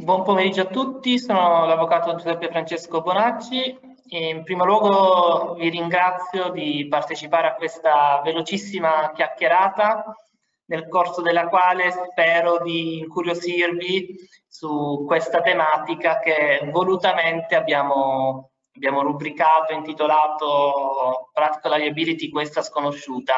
Buon pomeriggio a tutti, sono l'avvocato Giuseppe Francesco Bonacci. In primo luogo vi ringrazio di partecipare a questa velocissima chiacchierata nel corso della quale spero di incuriosirvi su questa tematica che volutamente abbiamo, abbiamo rubricato, intitolato Practical Liability, questa sconosciuta.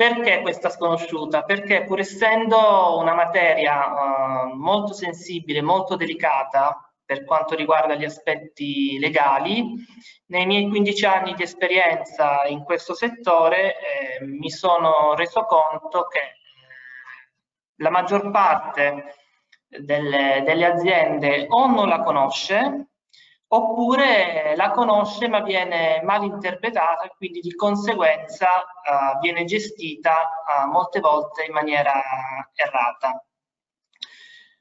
Perché questa sconosciuta? Perché pur essendo una materia uh, molto sensibile, molto delicata per quanto riguarda gli aspetti legali, nei miei 15 anni di esperienza in questo settore eh, mi sono reso conto che eh, la maggior parte delle, delle aziende o non la conosce oppure la conosce ma viene mal interpretata e quindi di conseguenza uh, viene gestita uh, molte volte in maniera errata.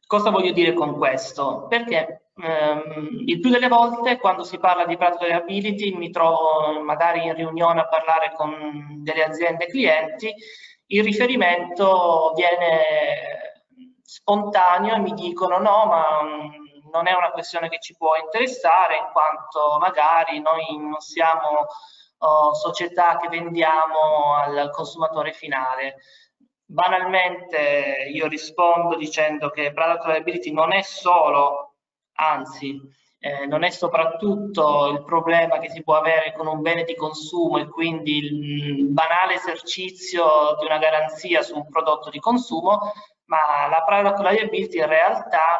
Cosa voglio dire con questo? Perché um, il più delle volte quando si parla di practical ability mi trovo magari in riunione a parlare con delle aziende clienti, il riferimento viene spontaneo e mi dicono no ma non è una questione che ci può interessare in quanto magari noi non siamo uh, società che vendiamo al consumatore finale. Banalmente io rispondo dicendo che product liability non è solo, anzi eh, non è soprattutto il problema che si può avere con un bene di consumo e quindi il banale esercizio di una garanzia su un prodotto di consumo, ma la product liability in realtà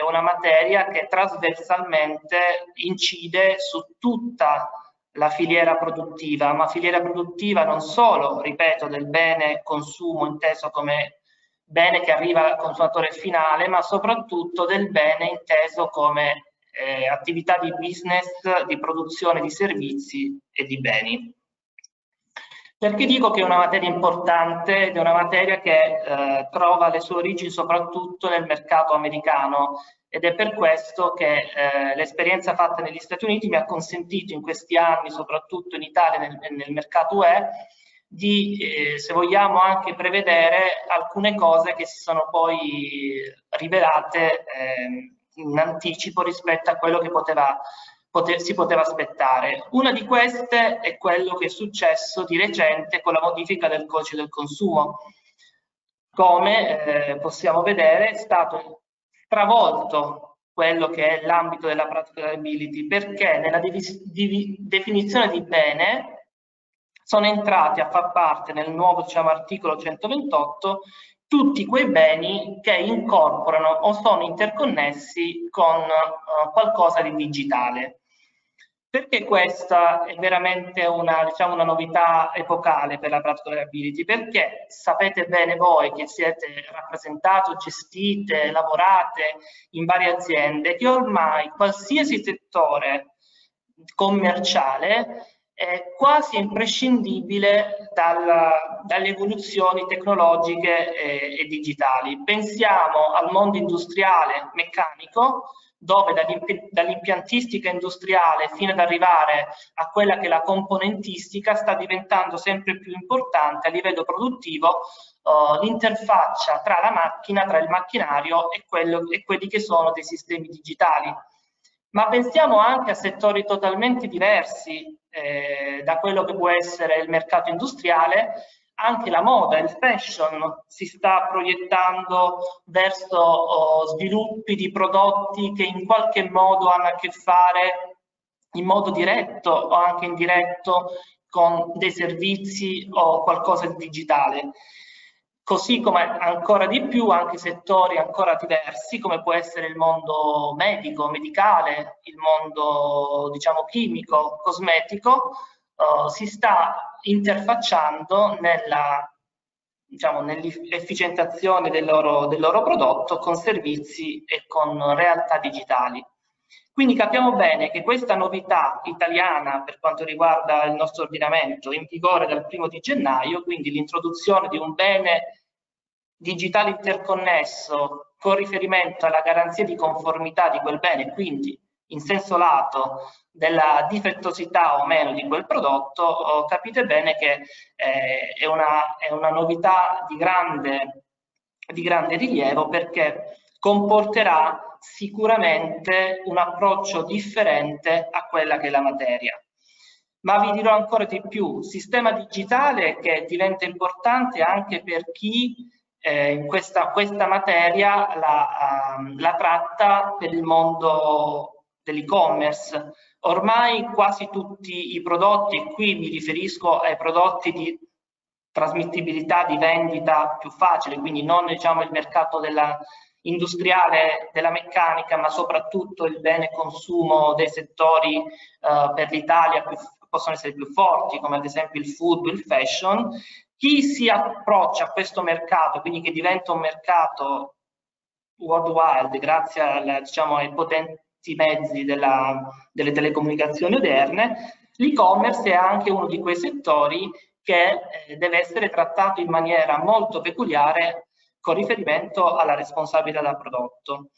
è una materia che trasversalmente incide su tutta la filiera produttiva, ma filiera produttiva non solo, ripeto, del bene consumo inteso come bene che arriva al consumatore finale, ma soprattutto del bene inteso come eh, attività di business, di produzione di servizi e di beni. Perché dico che è una materia importante ed è una materia che eh, trova le sue origini soprattutto nel mercato americano ed è per questo che eh, l'esperienza fatta negli Stati Uniti mi ha consentito in questi anni, soprattutto in Italia nel, nel mercato UE, di, eh, se vogliamo, anche prevedere alcune cose che si sono poi rivelate eh, in anticipo rispetto a quello che poteva poter, si poteva aspettare. Una di queste è quello che è successo di recente con la modifica del codice del consumo. Come eh, possiamo vedere è stato stravolto quello che è l'ambito della practicability perché nella definizione di bene sono entrati a far parte nel nuovo diciamo, articolo 128 tutti quei beni che incorporano o sono interconnessi con uh, qualcosa di digitale. Perché questa è veramente una, diciamo, una novità epocale per la Practical Ability? Perché sapete bene voi che siete rappresentati, gestite, lavorate in varie aziende, che ormai qualsiasi settore commerciale è quasi imprescindibile dal, dalle evoluzioni tecnologiche e, e digitali. Pensiamo al mondo industriale meccanico, dove dall'impiantistica industriale fino ad arrivare a quella che è la componentistica sta diventando sempre più importante a livello produttivo uh, l'interfaccia tra la macchina, tra il macchinario e, quello, e quelli che sono dei sistemi digitali. Ma pensiamo anche a settori totalmente diversi eh, da quello che può essere il mercato industriale anche la moda, il fashion si sta proiettando verso oh, sviluppi di prodotti che in qualche modo hanno a che fare in modo diretto o anche indiretto con dei servizi o qualcosa di digitale. Così come ancora di più anche settori ancora diversi come può essere il mondo medico, medicale, il mondo diciamo chimico, cosmetico, uh, si sta interfacciando nella diciamo, nell'efficientazione del del loro prodotto con servizi e con realtà digitali. Quindi capiamo bene che questa novità italiana per quanto riguarda il nostro ordinamento in vigore dal primo di gennaio, quindi l'introduzione di un bene digitale interconnesso con riferimento alla garanzia di conformità di quel bene, quindi in senso lato della difettosità o meno di quel prodotto, oh, capite bene che eh, è, una, è, una, novità di grande, di grande rilievo perché comporterà sicuramente un approccio differente a quella che è la materia. Ma vi dirò ancora di più, sistema digitale che diventa importante anche per chi eh, questa, questa, materia la, uh, la tratta per il mondo dell'e-commerce. Ormai quasi tutti i prodotti, e qui mi riferisco ai prodotti di trasmittibilità di vendita più facile, quindi non diciamo il mercato della, industriale della meccanica, ma soprattutto il bene consumo dei settori uh, per l'Italia possono essere più forti, come ad esempio il food, il fashion. Chi si approccia a questo mercato, quindi che diventa un mercato worldwide grazie al, diciamo, ai potenti mezzi della, delle telecomunicazioni oderne, l'e-commerce è anche uno di quei settori che eh, deve essere trattato in maniera molto peculiare con riferimento alla responsabilità del prodotto.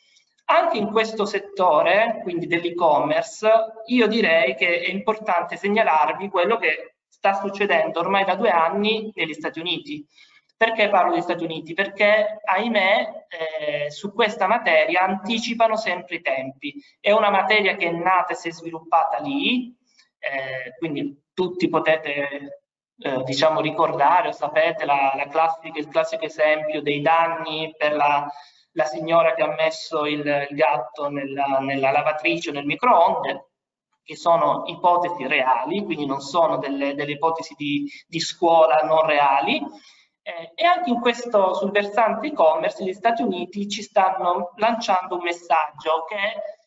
Anche in questo settore, quindi dell'e-commerce, io direi che è importante segnalarvi quello che sta succedendo ormai da due anni negli Stati Uniti. Perché parlo degli Stati Uniti? Perché, ahimè, eh, su questa materia anticipano sempre i tempi. È una materia che è nata e si è sviluppata lì, eh, quindi tutti potete eh, diciamo ricordare o sapete la, la classica, il classico esempio dei danni per la, la signora che ha messo il, il gatto nella, nella, lavatrice o nel microonde che sono ipotesi reali, quindi non sono delle, delle ipotesi di, di, scuola non reali. Eh, e anche in questo, sul versante e-commerce, gli Stati Uniti ci stanno lanciando un messaggio che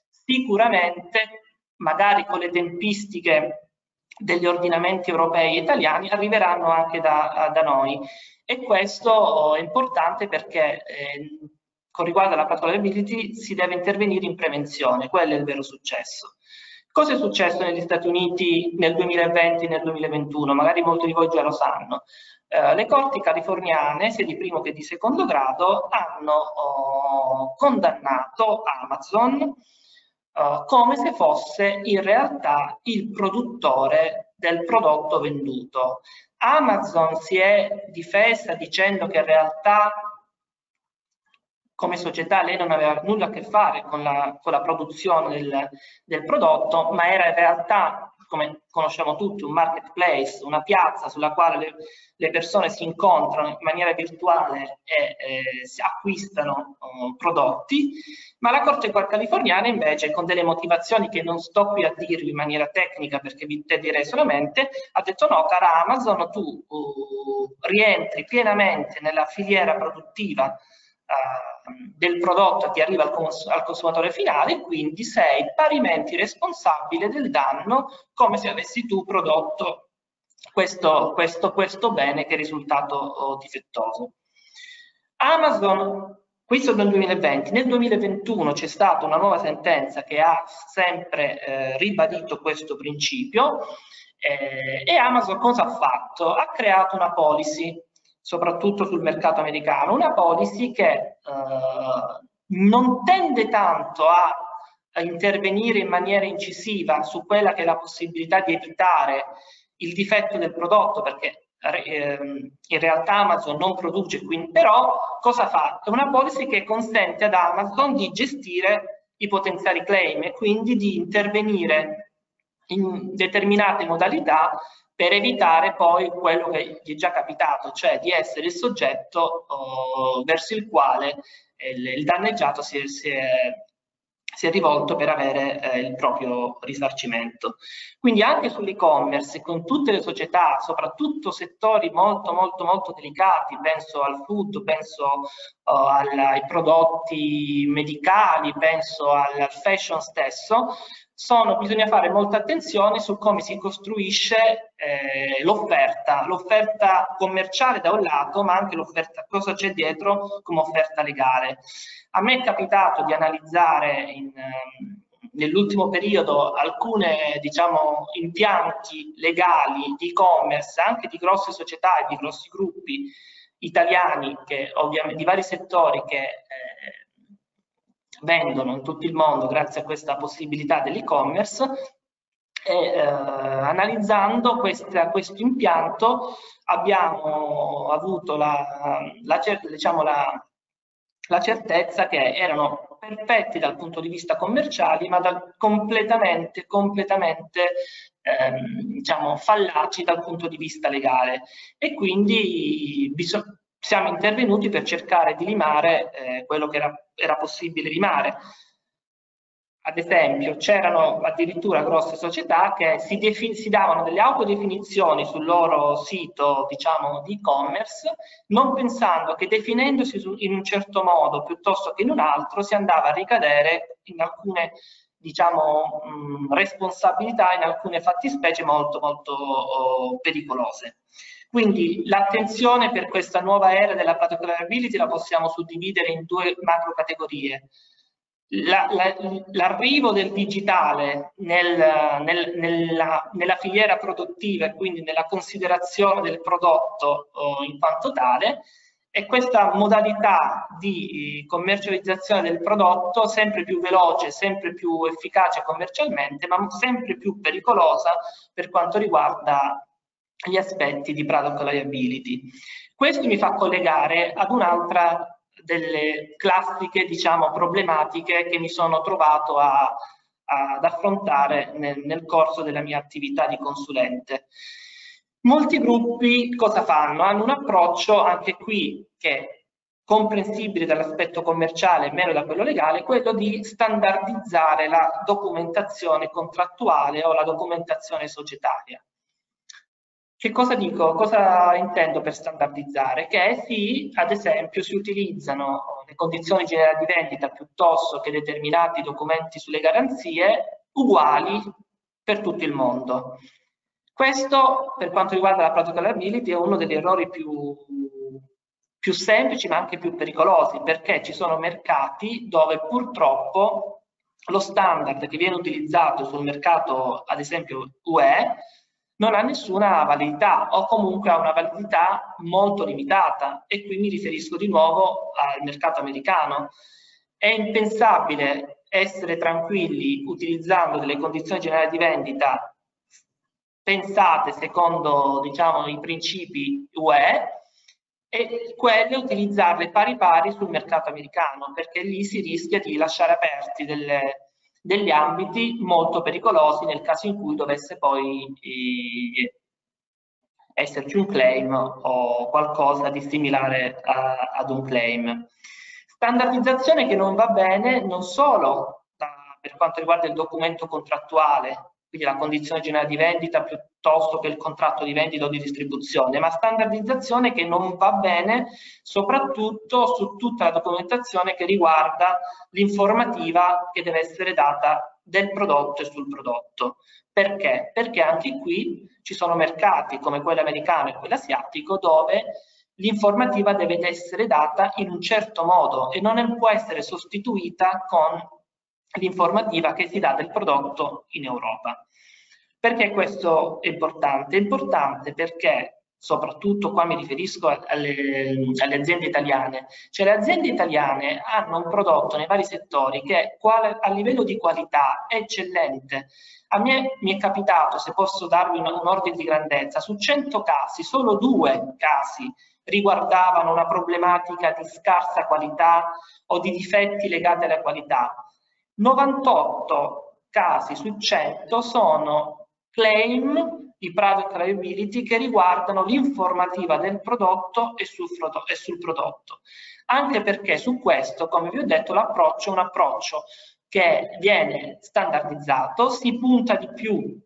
sicuramente, magari con le tempistiche degli ordinamenti europei e italiani arriveranno anche da, da noi e questo è importante perché eh, con riguardo alla patologability si deve intervenire in prevenzione, quello è il vero successo. Cosa è successo negli Stati Uniti nel 2020 e nel 2021? Magari molti di voi già lo sanno. Eh, le corti californiane, sia di primo che di secondo grado, hanno oh, condannato Amazon uh, come se fosse in realtà il produttore del prodotto venduto. Amazon si è difesa dicendo che in realtà come società lei non aveva nulla a che fare con la, con la produzione del, del, prodotto, ma era in realtà come conosciamo tutti, un marketplace, una piazza sulla quale le, le persone si incontrano in maniera virtuale e eh, si acquistano uh, prodotti, ma la Corte californiana invece, con delle motivazioni che non sto qui a dirvi in maniera tecnica perché vi te direi solamente, ha detto no, cara Amazon, tu uh, rientri pienamente nella filiera produttiva uh, del prodotto che arriva al, cons al, consumatore finale quindi sei parimenti responsabile del danno come se avessi tu prodotto questo, questo, questo bene che è risultato oh, difettoso. Amazon, questo nel 2020, nel 2021 c'è stata una nuova sentenza che ha sempre eh, ribadito questo principio eh, e Amazon cosa ha fatto? Ha creato una policy soprattutto sul mercato americano, una policy che eh, non tende tanto a, intervenire in maniera incisiva su quella che è la possibilità di evitare il difetto del prodotto, perché eh, in realtà Amazon non produce, quindi, però cosa fa? È una policy che consente ad Amazon di gestire i potenziali claim e quindi di intervenire in determinate modalità per evitare poi quello che gli è già capitato, cioè di essere il soggetto oh, verso il quale il, il danneggiato si è, si, è, si è, rivolto per avere eh, il proprio risarcimento. Quindi anche sull'e-commerce, con tutte le società, soprattutto settori molto molto molto delicati, penso al food, penso oh, al, ai prodotti medicali, penso al fashion stesso, sono, bisogna fare molta attenzione su come si costruisce eh, l'offerta, l'offerta commerciale da un lato, ma anche l'offerta, cosa c'è dietro come offerta legale. A me è capitato di analizzare in, ehm, nell'ultimo periodo alcune diciamo, impianti legali di e-commerce anche di grosse società e di grossi gruppi italiani che, ovviamente, di vari settori che eh, vendono in tutto il mondo grazie a questa possibilità dell'e-commerce e eh, analizzando questa, questo impianto abbiamo avuto la, la, diciamo la, la certezza che erano perfetti dal punto di vista commerciale, ma da, completamente, completamente ehm, diciamo, fallaci dal punto di vista legale. E quindi siamo intervenuti per cercare di limare eh, quello che era, era possibile limare ad esempio, c'erano addirittura grosse società che si, si, davano delle autodefinizioni sul loro sito, diciamo, di e-commerce, non pensando che definendosi in un certo modo piuttosto che in un altro si andava a ricadere in alcune diciamo, mh, responsabilità, in alcune fattispecie molto, molto oh, pericolose. Quindi l'attenzione per questa nuova era della patogramability la possiamo suddividere in due macro categorie. L'arrivo del digitale nel, nel, nella, nella, filiera produttiva e quindi nella considerazione del prodotto oh, in quanto tale e questa modalità di commercializzazione del prodotto sempre più veloce, sempre più efficace commercialmente, ma sempre più pericolosa per quanto riguarda gli aspetti di product liability. Questo mi fa collegare ad un'altra delle classiche diciamo, problematiche che mi sono trovato a, a, ad affrontare nel, nel corso della mia attività di consulente. Molti gruppi cosa fanno? Hanno un approccio anche qui che è comprensibile dall'aspetto commerciale e meno da quello legale, quello di standardizzare la documentazione contrattuale o la documentazione societaria. Che cosa dico? Cosa intendo per standardizzare? Che sì, ad esempio, si utilizzano le condizioni generali di vendita piuttosto che determinati documenti sulle garanzie uguali per tutto il mondo. Questo, per quanto riguarda la liability, è uno degli errori più, più semplici ma anche più pericolosi, perché ci sono mercati dove purtroppo lo standard che viene utilizzato sul mercato, ad esempio UE, non ha nessuna validità o comunque ha una validità molto limitata e qui mi riferisco di nuovo al mercato americano. È impensabile essere tranquilli utilizzando delle condizioni generali di vendita pensate secondo diciamo, i principi UE e quelle utilizzarle pari pari sul mercato americano perché lì si rischia di lasciare aperti delle, degli ambiti molto pericolosi nel caso in cui dovesse poi eh, esserci un claim o qualcosa di similare a, ad un claim. Standardizzazione che non va bene non solo per quanto riguarda il documento contrattuale, quindi la condizione generale di vendita piuttosto che il contratto di vendita o di distribuzione, ma standardizzazione che non va bene soprattutto su tutta la documentazione che riguarda l'informativa che deve essere data del prodotto e sul prodotto. Perché? Perché anche qui ci sono mercati come quello americano e quello asiatico dove l'informativa deve essere data in un certo modo e non può essere sostituita con l'informativa che si dà del prodotto in Europa. Perché questo è importante? È importante perché, soprattutto qua mi riferisco alle, alle aziende italiane, cioè le aziende italiane hanno un prodotto nei vari settori che a livello di qualità è eccellente. A me mi è capitato, se posso darvi un, un ordine di grandezza, su 100 casi, solo due casi riguardavano una problematica di scarsa qualità o di difetti legati alla qualità 98 casi su 100 sono claim di product liability che riguardano l'informativa del prodotto e sul, e sul prodotto. Anche perché su questo, come vi ho detto, l'approccio è un approccio che viene standardizzato, si punta di più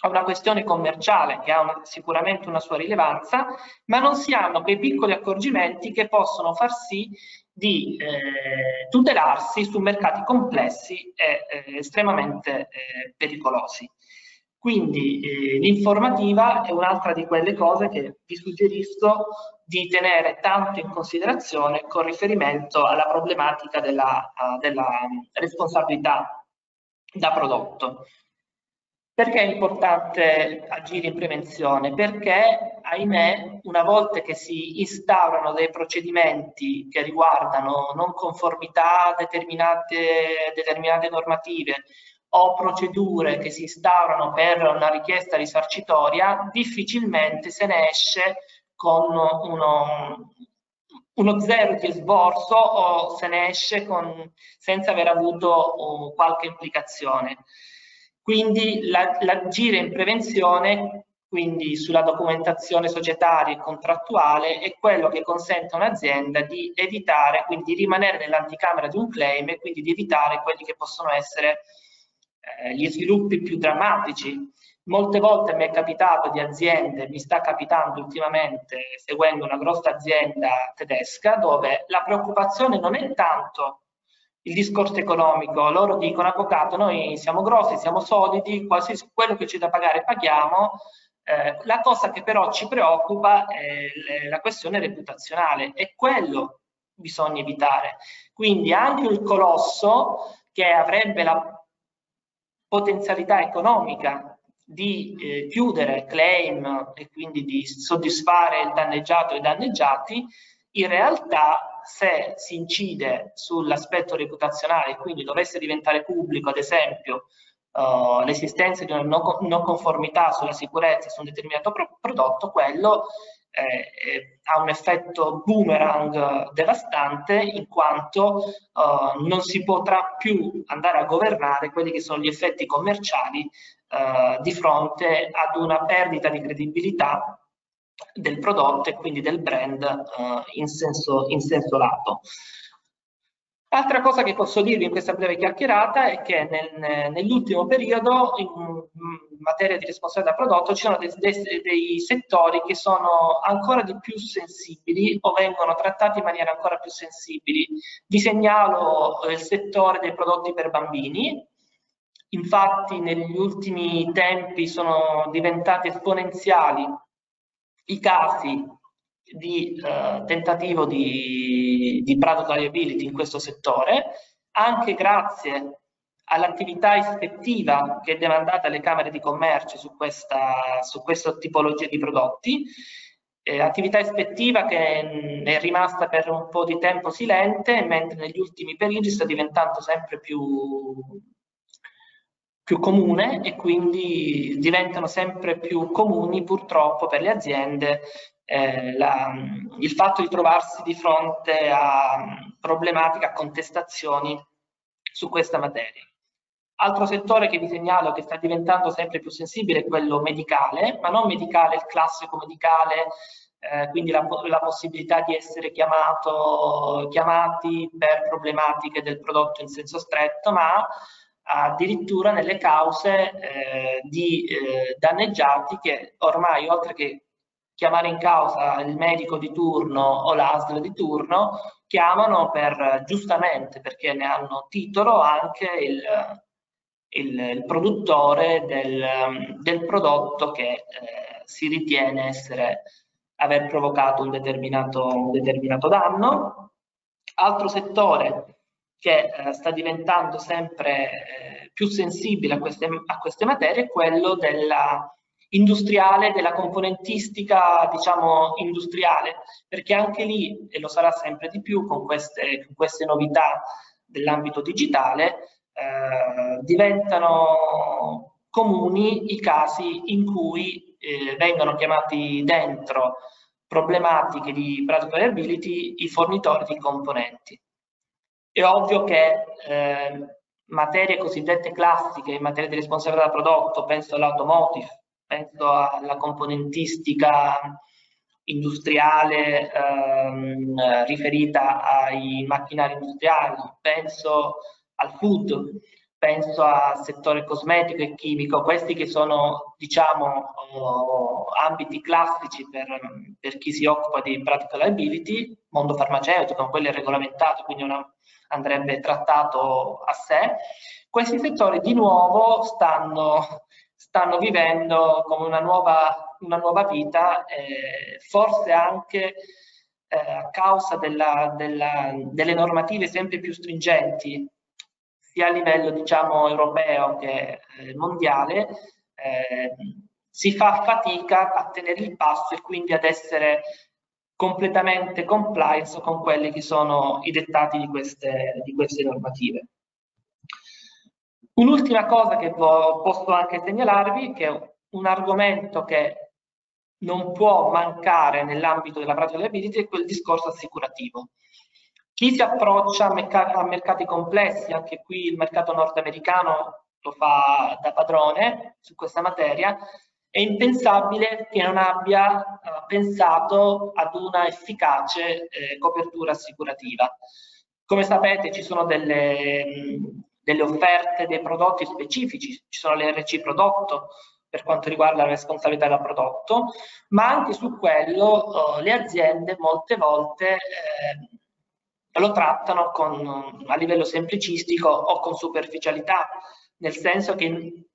a una questione commerciale che ha una, sicuramente una sua rilevanza, ma non si hanno quei piccoli accorgimenti che possono far sì di eh, tutelarsi su mercati complessi e eh, estremamente eh, pericolosi. Quindi eh, l'informativa è un'altra di quelle cose che vi suggerisco di tenere tanto in considerazione con riferimento alla problematica della, della responsabilità da prodotto. Perché è importante agire in prevenzione? Perché, ahimè, una volta che si instaurano dei procedimenti che riguardano non conformità a determinate, determinate normative o procedure che si instaurano per una richiesta risarcitoria, difficilmente se ne esce con uno, uno zero di esborso o se ne esce con, senza aver avuto oh, qualche implicazione. Quindi l'agire in prevenzione, quindi sulla documentazione societaria e contrattuale, è quello che consente a un'azienda di evitare, quindi di rimanere nell'anticamera di un claim e quindi di evitare quelli che possono essere eh, gli sviluppi più drammatici. Molte volte mi è capitato di aziende, mi sta capitando ultimamente seguendo una grossa azienda tedesca dove la preoccupazione non è tanto il discorso economico, loro dicono avvocato noi siamo grossi, siamo solidi, qualsiasi quello che c'è da pagare paghiamo, eh, la cosa che però ci preoccupa è la questione reputazionale e quello bisogna evitare. Quindi anche il colosso che avrebbe la potenzialità economica di eh, chiudere claim e quindi di soddisfare il danneggiato e i danneggiati, in realtà se si incide sull'aspetto reputazionale quindi dovesse diventare pubblico, ad esempio, uh, l'esistenza di una non conformità sulla sicurezza su un determinato pro prodotto, quello eh, ha un effetto boomerang devastante in quanto uh, non si potrà più andare a governare quelli che sono gli effetti commerciali uh, di fronte ad una perdita di credibilità del prodotto e quindi del brand uh, in, senso, in senso lato. Altra cosa che posso dirvi in questa breve chiacchierata è che nel, nell'ultimo periodo in materia di responsabilità prodotto ci sono dei, dei, dei, settori che sono ancora di più sensibili o vengono trattati in maniera ancora più sensibili. Vi segnalo il settore dei prodotti per bambini. Infatti negli ultimi tempi sono diventati esponenziali i casi di eh, tentativo di, di product liability in questo settore, anche grazie all'attività ispettiva che è demandata alle Camere di Commercio su questa, su questa tipologia di prodotti, eh, attività ispettiva che è rimasta per un po' di tempo silente, mentre negli ultimi periodi sta diventando sempre più, più comune e quindi diventano sempre più comuni purtroppo per le aziende eh, la, il fatto di trovarsi di fronte a problematiche, a contestazioni su questa materia. Altro settore che vi segnalo che sta diventando sempre più sensibile è quello medicale, ma non medicale, il classico medicale, eh, quindi la, la, possibilità di essere chiamato, chiamati per problematiche del prodotto in senso stretto, ma addirittura nelle cause eh, di eh, danneggiati che ormai oltre che chiamare in causa il medico di turno o l'ASL di turno, chiamano per, giustamente perché ne hanno titolo anche il, il, il produttore del, del, prodotto che eh, si ritiene essere, aver provocato un determinato, un determinato danno. Altro settore che eh, sta diventando sempre eh, più sensibile a queste, a queste materie è quello della industriale, della componentistica, diciamo, industriale, perché anche lì, e lo sarà sempre di più con queste, con queste novità dell'ambito digitale, eh, diventano comuni i casi in cui eh, vengono chiamati dentro problematiche di product reliability i fornitori di componenti. È ovvio che eh, materie cosiddette classiche in materia di responsabilità prodotto, penso all'automotive, penso alla componentistica industriale ehm, riferita ai macchinari industriali, penso al food, penso al settore cosmetico e chimico, questi che sono diciamo oh, ambiti classici per, per, chi si occupa di practical liability, mondo farmaceutico, quello è regolamentato, quindi una, andrebbe trattato a sé. Questi settori di nuovo stanno stanno vivendo come una nuova, una nuova vita, eh, forse anche eh, a causa della, della, delle normative sempre più stringenti, sia a livello diciamo, europeo che eh, mondiale, eh, si fa fatica a tenere il passo e quindi ad essere completamente compliance con quelli che sono i dettati di queste, di queste normative. Un'ultima cosa che posso anche segnalarvi, che è un argomento che non può mancare nell'ambito della pratica liability è quel discorso assicurativo. Chi si approccia a mercati complessi, anche qui il mercato nordamericano lo fa da padrone su questa materia, è impensabile che non abbia uh, pensato ad una efficace eh, copertura assicurativa. Come sapete ci sono delle, delle offerte dei prodotti specifici, ci sono le RC prodotto per quanto riguarda la responsabilità del prodotto, ma anche su quello uh, le aziende molte volte eh, lo trattano con, a livello semplicistico o con superficialità, nel senso che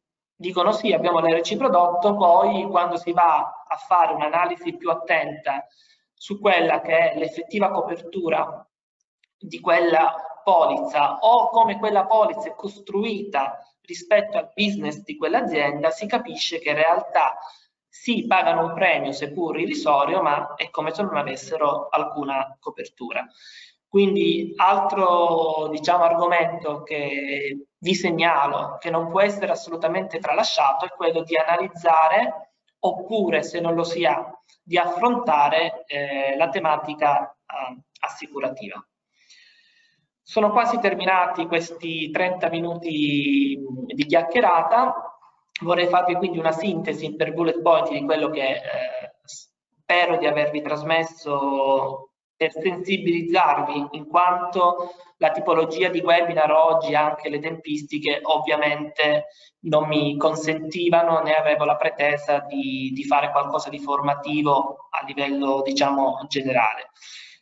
dicono sì, abbiamo l'RC prodotto, poi quando si va a fare un'analisi più attenta su quella che è l'effettiva copertura di quella polizza o come quella polizza è costruita rispetto al business di quell'azienda, si capisce che in realtà sì, pagano un premio seppur irrisorio, ma è come se non avessero alcuna copertura. Quindi altro diciamo, argomento che vi segnalo che non può essere assolutamente tralasciato è quello di analizzare oppure se non lo si ha di affrontare eh, la tematica eh, assicurativa. Sono quasi terminati questi 30 minuti di chiacchierata, vorrei farvi quindi una sintesi per bullet point di quello che eh, spero di avervi trasmesso per sensibilizzarvi in quanto la tipologia di webinar oggi, anche le tempistiche, ovviamente non mi consentivano né avevo la pretesa di, di fare qualcosa di formativo a livello, diciamo, generale.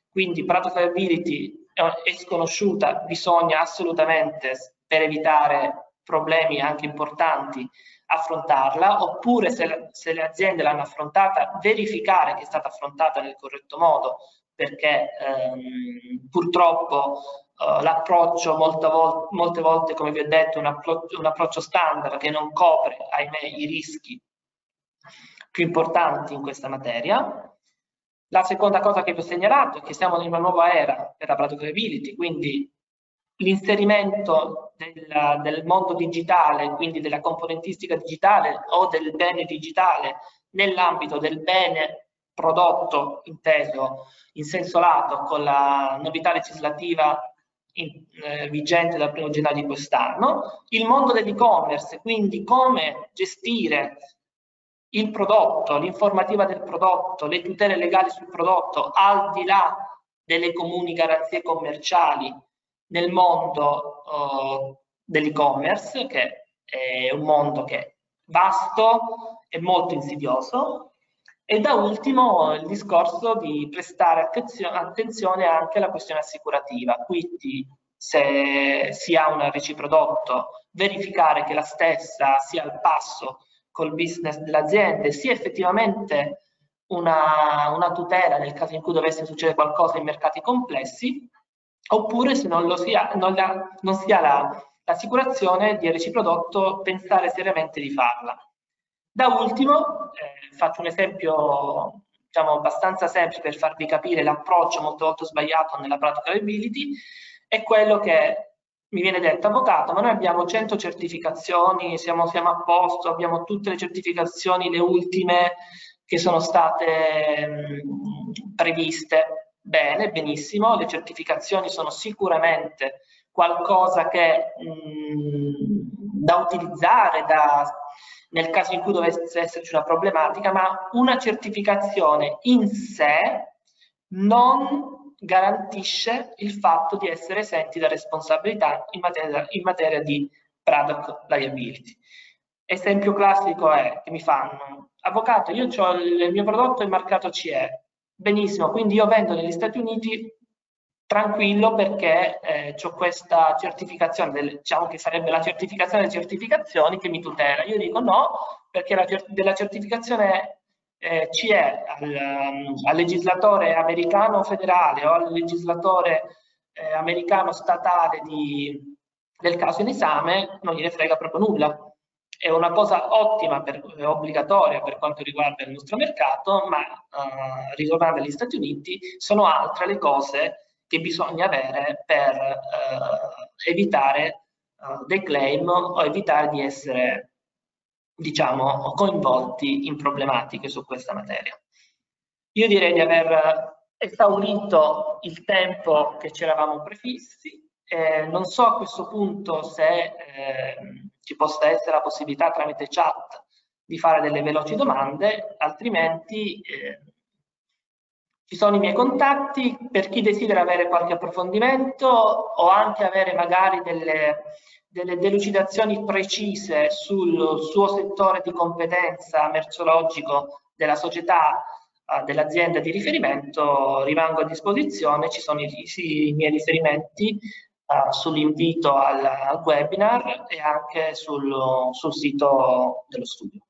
Quindi Prato Fiability è sconosciuta, bisogna assolutamente, per evitare problemi anche importanti, affrontarla, oppure se, se le aziende l'hanno affrontata, verificare che è stata affrontata nel corretto modo, perché ehm, purtroppo eh, l'approccio molte, vol molte volte, come vi ho detto, è un, un approccio standard che non copre, ahimè, i rischi più importanti in questa materia. La seconda cosa che vi ho segnalato è che siamo in una nuova era per la productivity, quindi l'inserimento del, del, mondo digitale, quindi della componentistica digitale o del bene digitale nell'ambito del bene prodotto inteso in senso lato con la novità legislativa in, eh, vigente dal primo gennaio di quest'anno, il mondo dell'e-commerce, quindi come gestire il prodotto, l'informativa del prodotto, le tutele legali sul prodotto, al di là delle comuni garanzie commerciali nel mondo uh, dell'e-commerce, che è un mondo che è vasto e molto insidioso, e da ultimo il discorso di prestare attenzione anche alla questione assicurativa, quindi se si ha un RC verificare che la stessa sia al passo col business dell'azienda e sia effettivamente una, una, tutela nel caso in cui dovesse succedere qualcosa in mercati complessi, oppure se non, lo sia, non, la, non si ha l'assicurazione di RC pensare seriamente di farla. Da ultimo, eh, faccio un esempio diciamo, abbastanza semplice per farvi capire l'approccio molto volte sbagliato nella pratica ability, è quello che mi viene detto, avvocato, ma noi abbiamo 100 certificazioni, siamo, siamo a posto, abbiamo tutte le certificazioni, le ultime che sono state mh, previste. Bene, benissimo, le certificazioni sono sicuramente qualcosa che mh, da utilizzare, da nel caso in cui dovesse esserci una problematica, ma una certificazione in sé non garantisce il fatto di essere esenti da responsabilità in materia, in materia di product liability. Esempio classico è che mi fanno, avvocato, io ho il mio prodotto è marcato CE, benissimo, quindi io vendo negli Stati Uniti tranquillo perché eh, ho questa certificazione, del, diciamo che sarebbe la certificazione delle certificazioni che mi tutela. Io dico no, perché la, della certificazione eh, CE al, um, al, legislatore americano federale o al legislatore eh, americano statale di, del caso in esame non gliene frega proprio nulla. È una cosa ottima, per, obbligatoria per quanto riguarda il nostro mercato, ma uh, ritornando agli Stati Uniti sono altre le cose che bisogna avere per eh, evitare eh, dei claim o evitare di essere diciamo, coinvolti in problematiche su questa materia. Io direi di aver esaurito il tempo che ci eravamo prefissi. Eh, non so a questo punto se eh, ci possa essere la possibilità tramite chat di fare delle veloci domande, altrimenti eh, ci sono i miei contatti per chi desidera avere qualche approfondimento o anche avere magari delle, delle delucidazioni precise sul suo settore di competenza merceologico della società uh, dell'azienda di riferimento, rimango a disposizione, ci sono i, i miei riferimenti uh, sull'invito al, al, webinar e anche sul, sul sito dello studio.